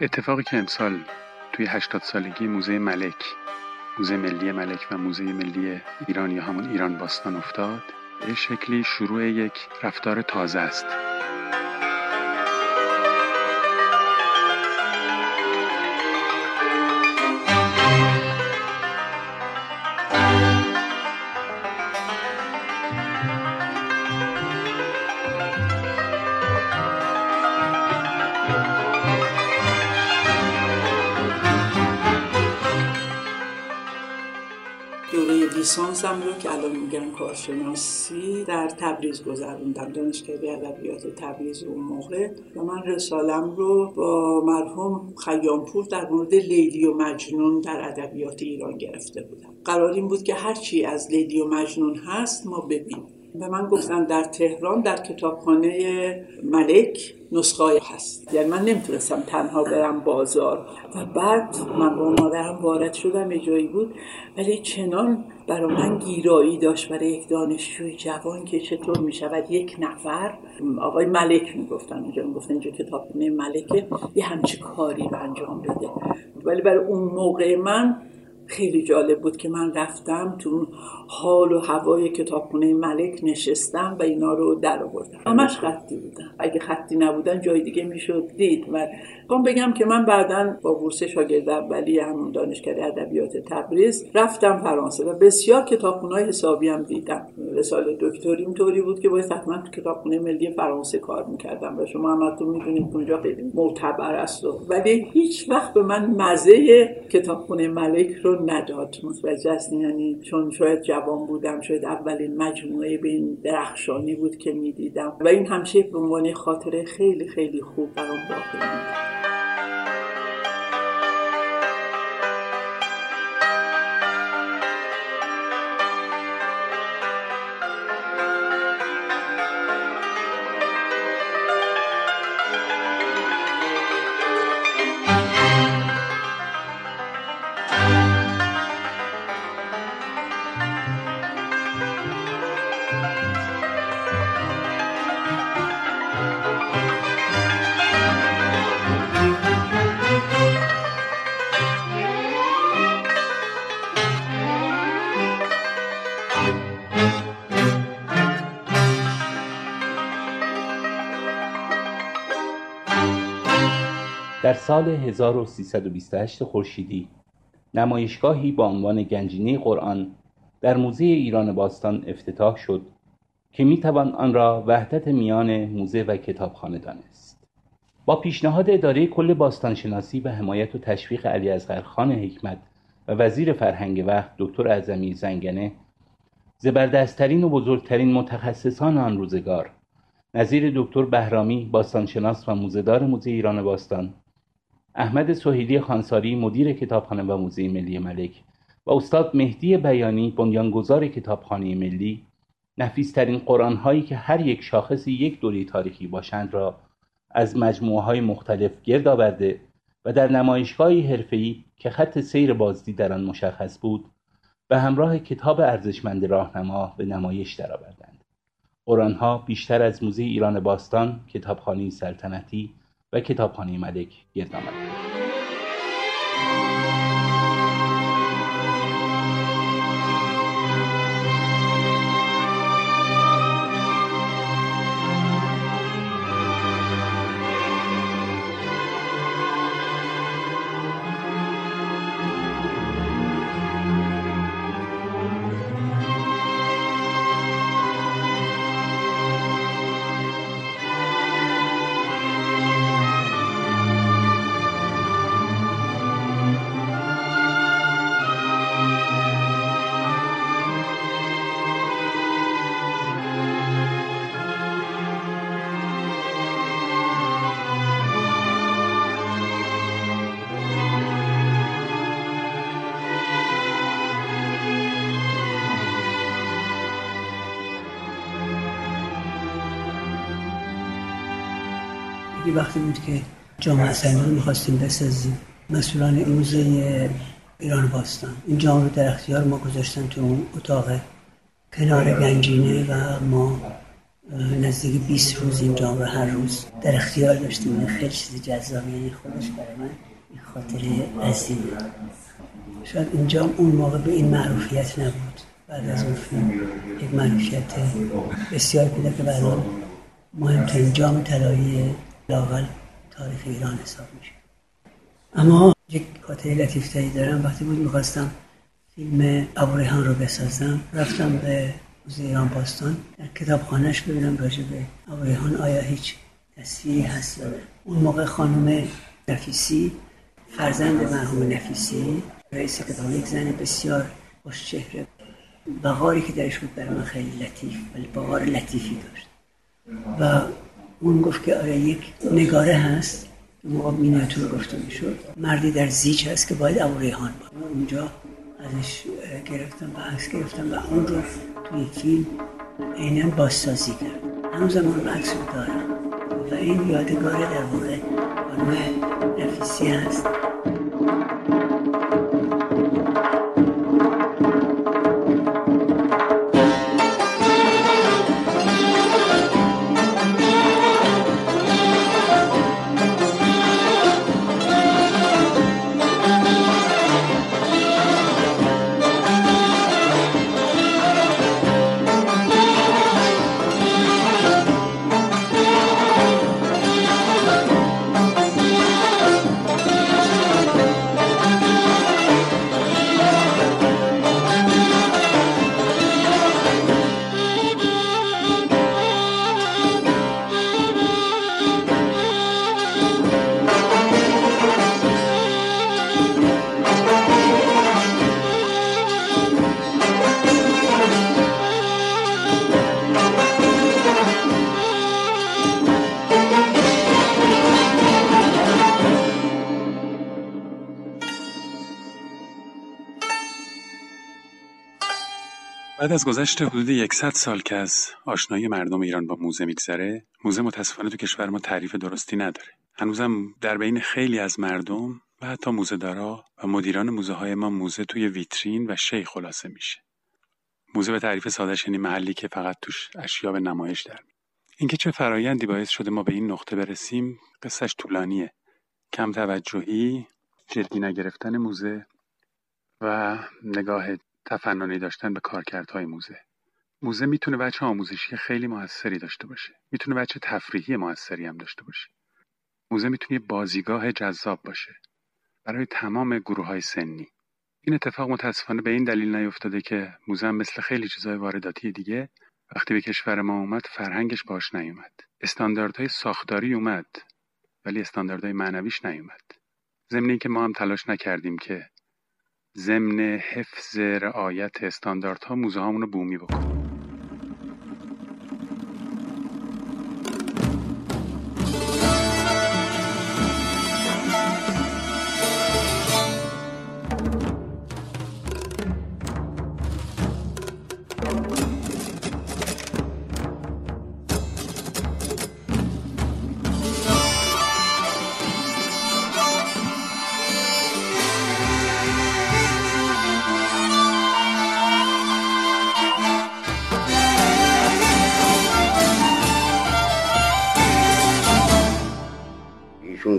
اتفاقی که امسال توی 80 سالگی موزه ملک موزه ملی ملک و موزه ملی ایران یا همون ایران باستان افتاد به شکلی شروع یک رفتار تازه است. لیسانسم رو که الان میگن کارشناسی در تبریز گذروندم دانشکده ادبیات تبریز اون موقع. و من رسالم رو با مرحوم خیامپور در مورد لیلی و مجنون در ادبیات ایران گرفته بودم. قرار این بود که هرچی از لیلی و مجنون هست ما ببینیم. به من گفتن در تهران در کتابخانه ملک نسخه هست. یعنی من نمی‌تونستم تنها برم بازار. و بعد من با مادرم وارد شدم یه جایی بود. ولی چنان برای من گیرایی داشت برای یک دانشجوی جوان که چطور می‌شود یک نفر. آقای ملک می‌گفتن اینجا می‌گفتن اینجا کتابخانه ملکه یه همچی کاری رو انجام بده. ولی برای اون موقع من خیلی جالب بود که من رفتم تو حال و هوای کتابخونه ملک نشستم و اینا رو در آوردم. همش خطی بودن. اگه خطی نبودن جای دیگه می‌شد. دید. و قام بگم که من بعدا با بورس شاگرد اولی همون دانشکده ادبیات تبریز رفتم فرانسه و بسیار کتابخونه حسابی هم دیدم. رساله دکتریم طوری بود که باید حتما تو کتابخونه ملی فرانسه کار می‌کردم و شما همتون می‌دونید اونجا خیلی معتبر است ولی هیچ وقت به من مزه کتابخونه ملک رو نداد. متوجه هستین یعنی چون شاید جوان بودم شاید اولین مجموعه به این درخشانی بود که می‌دیدم. و این همشه به عنوان خاطره خیلی خیلی خوب برام باقی سال 1328 خورشیدی نمایشگاهی با عنوان گنجینه قرآن در موزه ایران باستان افتتاح شد که می توان آن را وحدت میان موزه و کتابخانه دانست. با پیشنهاد اداره کل باستانشناسی و حمایت و تشویق علی اصغر خان حکمت و وزیر فرهنگ وقت دکتر اعظمی زنگنه زبردستترین و بزرگترین متخصصان آن روزگار نظیر دکتر بهرامی باستانشناس و موزهدار موزه ایران باستان احمد سهیلی خانساری مدیر کتابخانه و موزه ملی ملک و استاد مهدی بیانی بنیانگذار کتابخانه ملی نفیسترین قرآن هایی که هر یک شاخصی یک دوره تاریخی باشند را از مجموعه های مختلف گرد آورده و در نمایشگاهی حرفه‌ای که خط سیر بازدید در آن مشخص بود به همراه کتاب ارزشمند راهنما به نمایش درآوردند. قرآنها بیشتر از موزه ایران باستان کتابخانه سلطنتی و کتابخانه ملک گرد آمد یه وقتی بود که جامعه اسلامی رو می‌خواستیم بسازیم. مسئولان موزه ایران باستان. این جامعه رو در اختیار ما گذاشتن تو اون اتاق کنار گنجینه و ما نزدیک 20 روز این جام رو هر روز در اختیار داشتیم. خیلی چیز جذابی یعنی خودش برای من این خاطره عظیمه. شاید این جام اون موقع به این معروفیت نبود. بعد از اون فیلم یک معروفیت بسیار پیدا که برای مهمترین جام طلایی لاول تاریخ ایران حساب میشه. اما یک خاطره لطیفتری دارم. وقتی بود می‌خواستم فیلم ابو رو بسازم رفتم به موزه ایران باستان. در کتابخانهش ببینم راجع به ابو آیا هیچ تصویری هست اون موقع خانم نفیسی فرزند مرحوم نفیسی رئیس کتاب یک زن بسیار خوش چهره. بغاری که درش بود برای من خیلی لطیف ولی بغار لطیفی داشت. و اون گفت که آره یک نگاره هست. موقع مینیاتور گفته می‌شد. مردی در زیچ هست که باید ابو ریحان بود اونجا ازش گرفتم و عکس گرفتم و اون رو توی فیلم عینا بازسازی کرد. همون زمان عکس رو دارم. و این یادگار در واقع خانم نفیسی هست. بعد از گذشت حدود یکصد سال که از آشنایی مردم ایران با موزه میگذره موزه متاسفانه تو کشور ما تعریف درستی نداره. هنوزم در بین خیلی از مردم و حتی موزه دارا و مدیران موزه های ما موزه توی ویترین و شی خلاصه میشه. موزه به تعریف سادش یعنی محلی که فقط توش اشیا به نمایش در اینکه چه فرایندی باعث شده ما به این نقطه برسیم قصهش طولانیه. کم توجهی جدی نگرفتن موزه و نگاه تفننی داشتن به کارکردهای موزه. موزه می‌تونه بچه آموزشی خیلی موثری داشته باشه. می‌تونه بچه تفریحی موثری هم داشته باشه. موزه می‌تونه بازیگاه جذاب باشه. برای تمام گروه های سنی. این اتفاق متاسفانه به این دلیل نیفتاده که موزه مثل خیلی چیزهای وارداتی دیگه وقتی به کشور ما اومد فرهنگش باش نیومد. استانداردهای ساختاری اومد ولی استانداردهای معنویش نیومد. ضمن که ما هم تلاش نکردیم که ضمن حفظ رعایت استانداردها موزه رو بومی بکنیم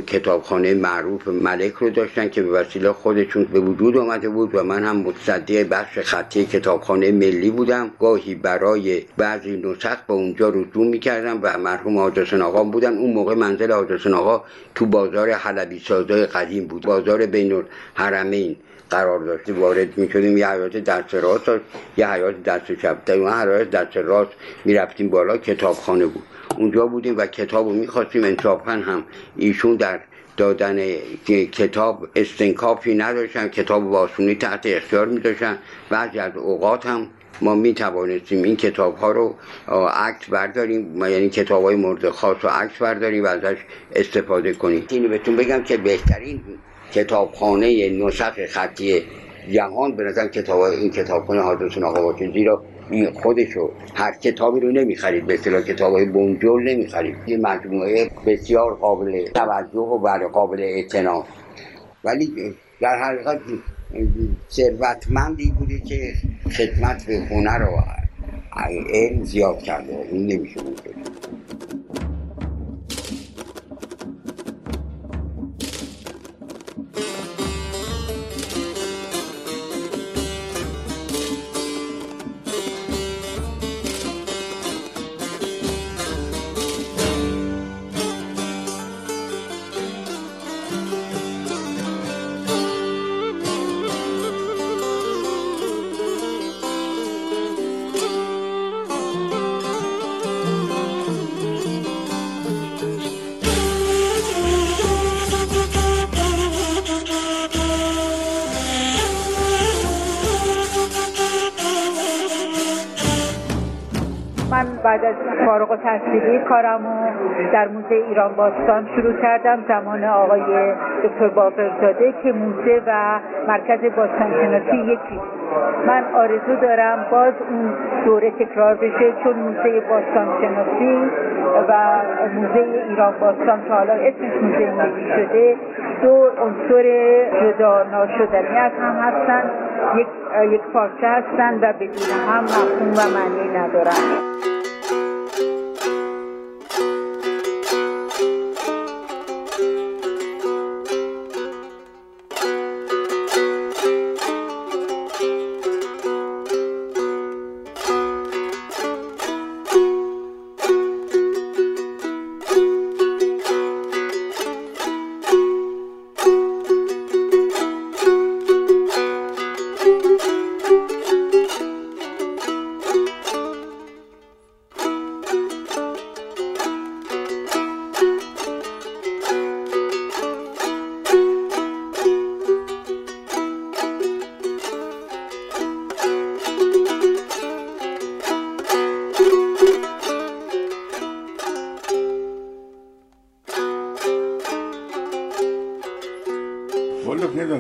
کتابخانه معروف ملک رو داشتن که به وسیله خودشون به وجود آمده بود و من هم متصدی بخش خطی کتابخانه ملی بودم. گاهی برای بعضی نسخ به اونجا رجوع می‌کردم و مرحوم حاجسن آقا بودن. اون موقع منزل حاجسن آقا تو بازار حلبی سازای قدیم بود. بازار بین الحرمین قرار داشتی وارد می شدیم یه حیات دست راست یه حیات دست چپ در اون حیات دست راست می بالا. کتابخانه بود. اونجا بودیم و کتاب رو می‌خواستیم انصافا هم ایشون در دادن کتاب استنکافی نداشتن. کتاب واسونی تحت اختیار میداشتن بعضی از اوقات هم ما می توانستیم این کتاب ها رو عکس برداریم. یعنی کتاب های مورد خاص رو عکس برداریم و ازش استفاده کنیم. اینو بهتون بگم که بهترین کتابخانه نسخ خطی جهان به نظر کتاب این کتابخانه حضرت آقا باشه زیرا این خودشو هر کتابی رو نمی‌خرید. به اصطلاح کتاب های نمی‌خرید. یه مجموعه بسیار قابل توجه و بله قابل اعتنا ولی در حقیقت ثروتمندی بوده که خدمت به هنر رو علم زیاد کرده. این نمیشه بود. فارغ تحصیلی کارم در موزه ایران باستان شروع کردم. زمان آقای دکتر باقرزاده که موزه و مرکز باستانشناسی یکی. من آرزو دارم باز اون دوره تکرار بشه چون موزه باستانشناسی و موزه ایران باستان که حالا اسمش موزه ملی شده. دو عنصر جدا ناشدنی از هم هستن. یک, یک پارچه هستن و بدون هم مفهوم و معنی ندارن.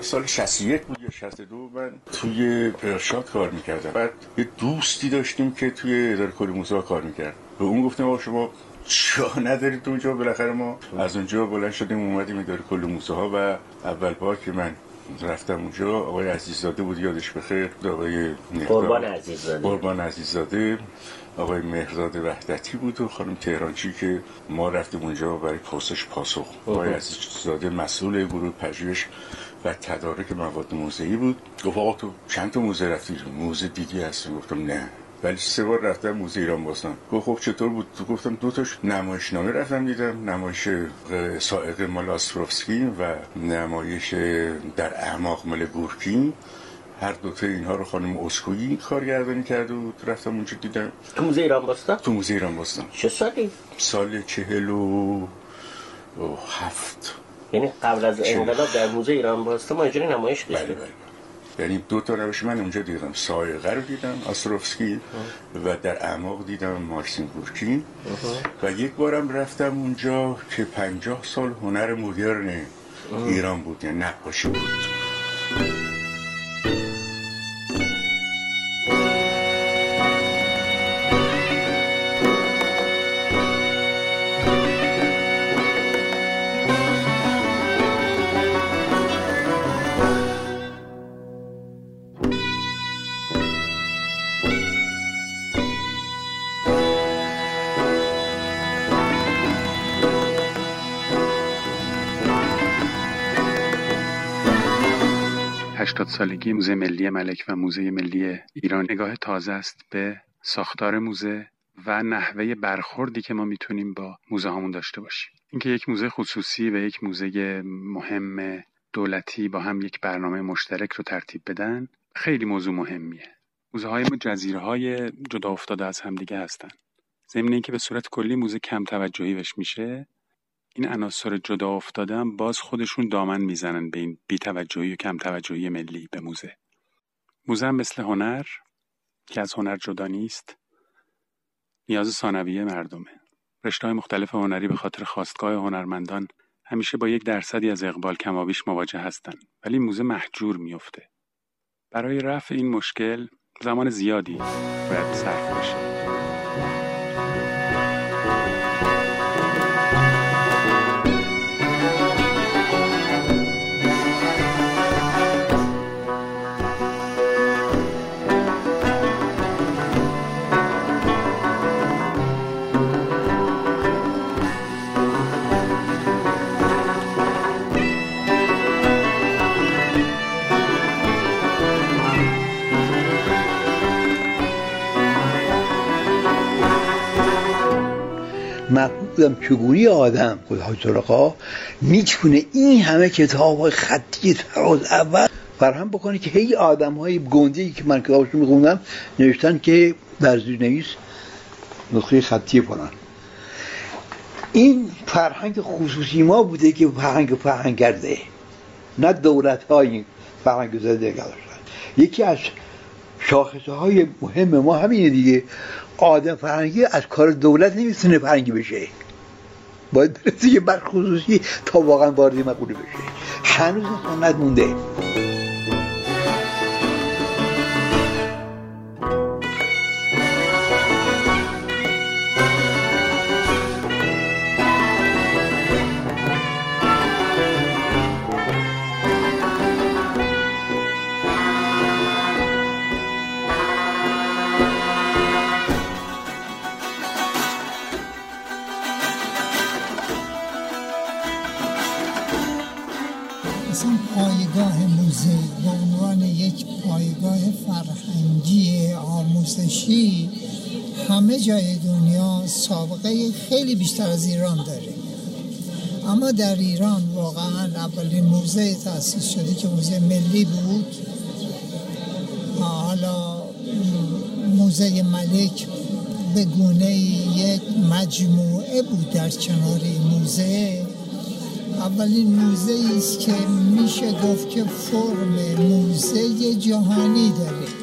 سال 61 بود یا 62 من توی پرشاد کار می‌کردم. بعد یه دوستی داشتیم که توی اداره کلی موسیقی کار می‌کرد. به اون گفتم آقا شما چا ندارید اونجا؟ بالاخره ما از اونجا بلند شدیم اومدیم اداره کل موسیقی و اول بار که من رفتم اونجا آقای عزیززاده بود یادش بخیر آقای قربان عزیززاده. قربان عزیززاده. آقای مهرزاد وحدتی بود و خانم تهرانچی که ما رفتیم اونجا برای پرسش پاسخ. آقای عزیززاده مسئول گروه پژوهش و تدارک مواد موزهی بود. گفت آقا تو چند تا موزه رفتی؟ موزه دیدی هست گفتم نه. ولی سه بار رفتم موزه ایران باستان. گفت خب چطور بود؟ تو گفتم دو تاش نمایشنامه رفتم دیدم. نمایش سائق مال آسفروفسکی و نمایش در اعماق مال گورکی هر دوتا اینها رو خانم اسکویی کارگردانی کرده بود رفتم اونجا دیدم. تو موزه ایران باستان؟ تو موزه ایران باستان چه سالی؟ سال چهل و هفت. یعنی قبل از انقلاب در موزه ایران باستان ما اینجوری نمایش داشتیم. بله بله. یعنی دو تا روش من اونجا دیدم. سایقه رو دیدم آستروفسکی. و در اعماق دیدم مارسین گورکی و یک بارم رفتم اونجا که پنجاه سال هنر مدرن ایران بود یعنی نقاشی بود. سالگی موزه ملی ملک و موزه ملی ایران نگاه تازه است به ساختار موزه و نحوه برخوردی که ما می‌تونیم با موزه هامون داشته باشیم. اینکه یک موزه خصوصی و یک موزه مهم دولتی با هم یک برنامه مشترک رو ترتیب بدن خیلی موضوع مهمیه. موزه های ما جزیره های جدا افتاده از همدیگه هستن. ضمن اینکه به صورت کلی موزه کم توجهی بهش میشه این عناصر جدا افتاده باز خودشون دامن می‌زنن به این بیتوجهی و کم توجهی ملی به موزه. موزه مثل هنر که از هنر جدا نیست نیاز ثانویه مردمه. رشته های مختلف هنری به خاطر خواستگاه هنرمندان همیشه با یک درصدی از اقبال کمابیش مواجه هستن ولی موزه محجور میفته برای رفع این مشکل زمان زیادی باید صرف بشه بودم چگونی آدم خود حاج می‌تونه این همه کتاب های خطی فراز اول فرهم بکنه که هی آدم های گنده که من کتابشو میخوندم نوشتن که در نویس نسخه خطی فلان. این فرهنگ خصوصی ما بوده که فرهنگ فرهنگ کرده نه دولت های فرهنگ زده یکی از شاخصه های مهم ما همینه دیگه. آدم فرهنگی از کار دولت نمی‌تونه فرهنگی بشه. باید برسه یه خصوصی تا واقعا وارد مقوله بشه. هنوز سنت مونده. جای دنیا سابقه خیلی بیشتر از ایران داره اما در ایران واقعا اولین موزه تأسیس شده که موزه ملی بود حالا موزه ملک به گونه یک مجموعه بود در کنار موزه. اولین موزه است که میشه گفت که فرم موزه جهانی داره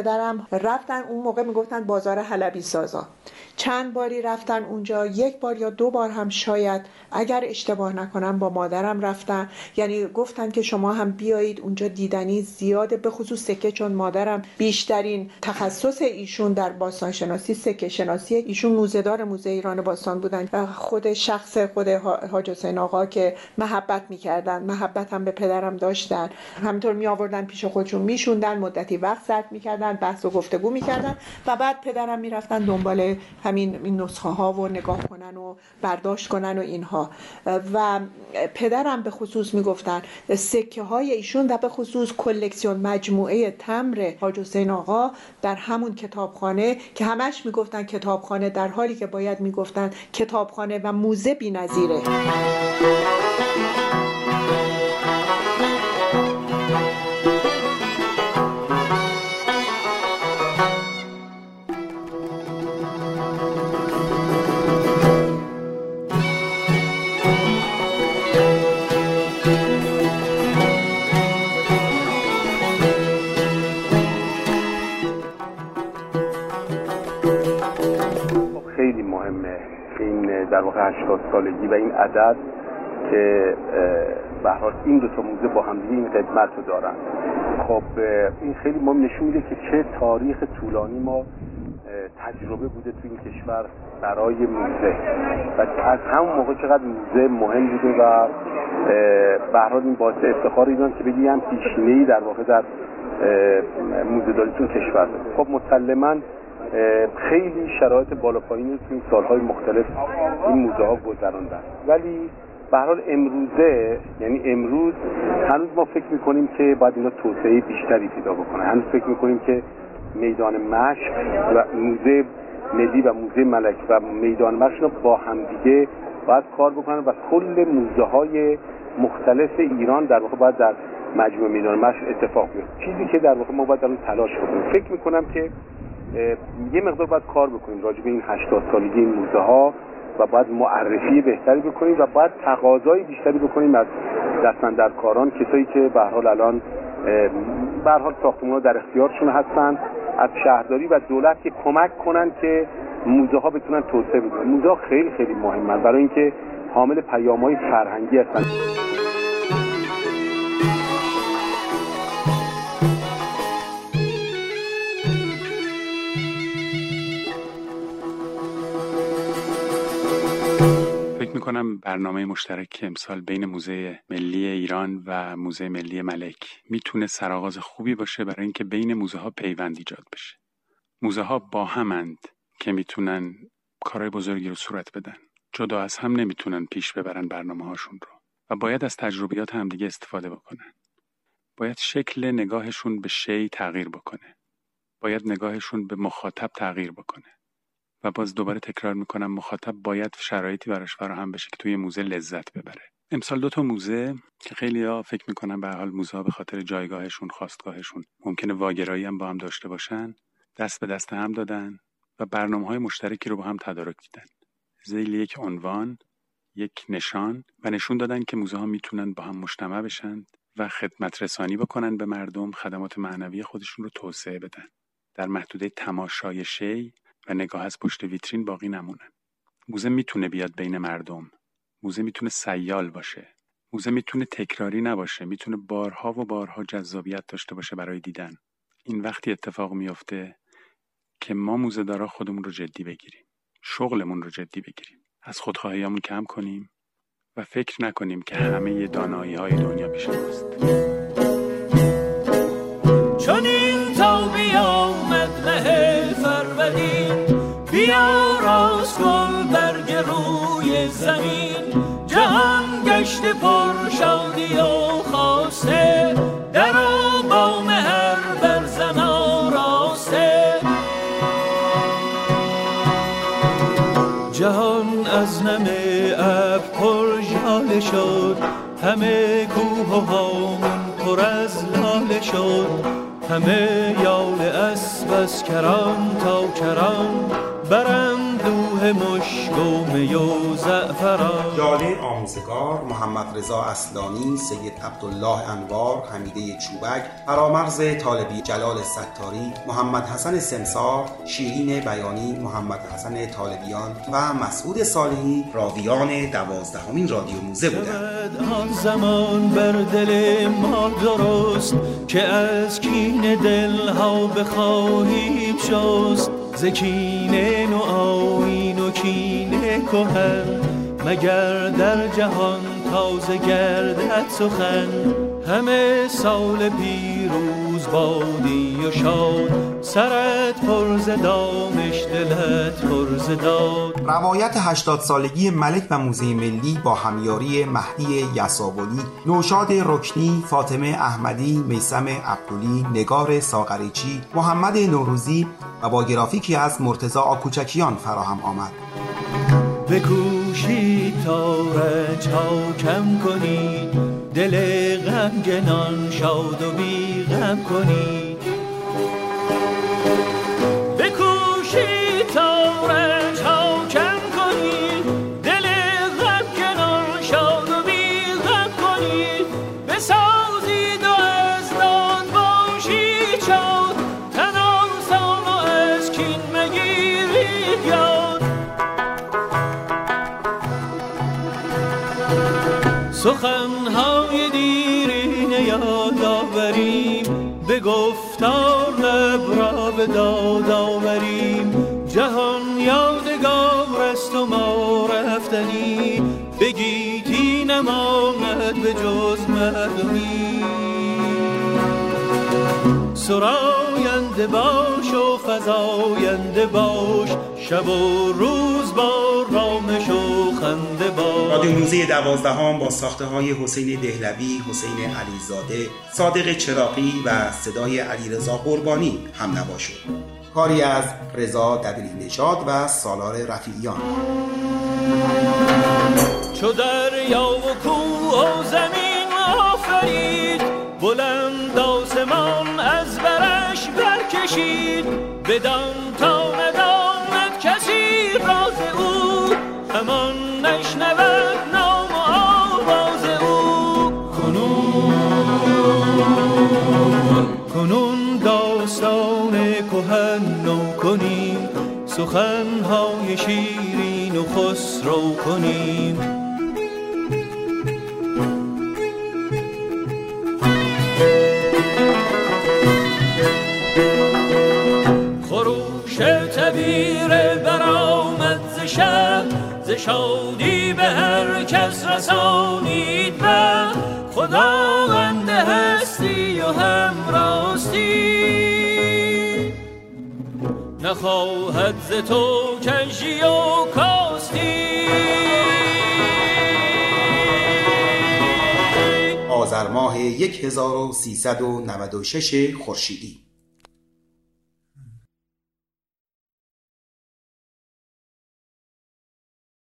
پدرم رفتن اون موقع می‌گفتن بازار حلبی سازا. چند باری رفتن اونجا یک بار یا دو بار هم شاید اگر اشتباه نکنم با مادرم رفتن. یعنی گفتن که شما هم بیایید اونجا دیدنی زیاده به خصوص سکه چون مادرم بیشترین تخصص ایشون در باستان شناسی سکه شناسی. ایشون موزهدار موزه ایران باستان بودن خود شخص خود حاج حسین آقا که محبت می‌کردن محبت هم به پدرم داشتن. همینطور می آوردن پیش خودشون میشوندن مدتی وقت صرف می‌کردن بحث و گفتگو می‌کردن و بعد پدرم می‌رفتن دنبال همین نسخه ها و نگاه کنن و برداشت کنن و اینها. و پدرم به خصوص می‌گفتن سکه های ایشون و به خصوص کلکسیون مجموعه تمر حاج حسین آقا در همون کتابخانه که همش می‌گفتن کتابخانه در حالی که باید می‌گفتن کتابخانه و موزه نظیره سالگی و این عدد که به این دو تا موزه با همدیگه این خدمت رو دارن. خب این خیلی ما نشون میده که چه تاریخ طولانی ما تجربه بوده تو این کشور برای موزه. و از همون موقع چقدر موزه مهم بوده و به این باعث افتخار ایران که بگیم پیشینه در واقع در موزه داری تو کشور. خب مسلما خیلی شرایط بالا پایینی تو سالهای مختلف این موزه ها گذراندن. ولی به حال امروزه یعنی امروز هنوز ما فکر می‌کنیم که باید اینا توسعه بیشتری پیدا بکنه هنوز فکر می‌کنیم که میدان مشق و موزه ملی و موزه ملک و میدان مشق با همدیگه باید کار بکنن و کل موزه های مختلف ایران در واقع باید در مجموع میدان مشق اتفاق بیفته. چیزی که در واقع ما باید در اون تلاش بکنیم. فکر می‌کنم که یه مقدار باید کار بکنیم راجع به این 80 سالگی این موزه ها و باید معرفی بهتری بکنیم و باید تقاضای بیشتری بکنیم از کاران. کسایی که به حال الان به حال ساختمان در اختیارشون هستن از شهرداری و دولت که کمک کنن که موزه ها بتونن توسعه بدن موزه ها خیلی خیلی مهمن. برای اینکه حامل پیام های فرهنگی هستند می‌کنم برنامه مشترک امسال بین موزه ملی ایران و موزه ملی ملک. می‌تونه سرآغاز خوبی باشه برای اینکه بین موزه ها پیوند ایجاد بشه. موزه ها با همند که می‌تونن کارهای بزرگی رو صورت بدن. جدا از هم نمی‌تونن پیش ببرن برنامه هاشون رو و باید از تجربیات همدیگه استفاده بکنن. باید شکل نگاهشون به شی تغییر بکنه. باید نگاهشون به مخاطب تغییر بکنه. و باز دوباره تکرار می‌کنم مخاطب باید شرایطی براش فراهم بشه که توی موزه لذت ببره. امسال دو تا موزه که خیلی ها فکر می‌کنن به حال موزه ها به خاطر جایگاهشون خواستگاهشون ممکنه واگرایی هم با هم داشته باشن دست به دست هم دادن و برنامه های مشترکی رو با هم تدارک دیدن. زیل یک عنوان یک نشان و نشون دادن که موزه ها می‌تونن با هم مجتمع بشن و خدمت رسانی بکنن به مردم خدمات معنوی خودشون رو توسعه بدن. در محدوده تماشای شی نگاه از پشت ویترین باقی نمونن موزه می‌تونه بیاد بین مردم. موزه می‌تونه سیال باشه. موزه می‌تونه تکراری نباشه. می‌تونه بارها و بارها جذابیت داشته باشه برای دیدن. این وقتی اتفاق میافته که ما موزه دارا خودمون رو جدی بگیریم. شغلمون رو جدی بگیریم. از خودخواهیامون کم کنیم و فکر نکنیم که همه دانایی های دنیا پیش ماست. روی زمین. جهان گشت پر شادی و خواسته در و با مهر بر زن آراسته جهان از نم اب پر ژاله شد. همه کوه و هامون پر از لاله شد. همه یال اسب از کران تا کران. برم مشک و می و زعفران. جاله آموزگار محمد رضا اصلانی سید عبدالله انوار حمیده چوبک فرامرز طالبی جلال ستاری محمد حسن سمسار شیرین بیانی محمد حسن طالبیان و مسعود صالحی راویان دوازدهمین رادیو موزه بودند. آن زمان بر دل ما درست که از کین دل ها بخواهیم شست. زکینه نو کهن مگر در جهان تازه گردد سخن همه سال پیروز بادی و شاد سرت پرز دامش دلت پرز داد. روایت 80 سالگی ملک و موزه ملی با همیاری مهدی یساولی نوشاد رکنی فاطمه احمدی میسم عبدولی نگار ساغریچی محمد نوروزی و با گرافیکی از مرتزا آکوچکیان فراهم آمد. بکوشید تا رنج ها کم کنید دل غمگنان شاد و بی غم کنید به داد آوریم. جهان یادگار است و ما رفتنی. بگیتی نماند به جز مردمی. سراینده باش و فزاینده باش. شب و روز با رامش و خنده باش. رادیو موزه دوازدهم با ساخته های حسین دهلوی، حسین علیزاده، صادق چراقی و صدای علیرضا قربانی هم نوا شد. کاری از رضا دبیری نژاد و سالار رفیعیان. چو دریا و کوه و زمین آفرید بلند آسمان از برش برکشید. بدان تا نداند کسی راز او. همان نشنود نام و آواز او. کنون کنون داستان کهن نو کنیم سخنهای شیرین و خسرو کنیم شادی به هر کس رسانید و خداوند هستی و همراستی. نخواهد ز تو کنجی و کاستی. آذر ماه 1396 خورشیدی.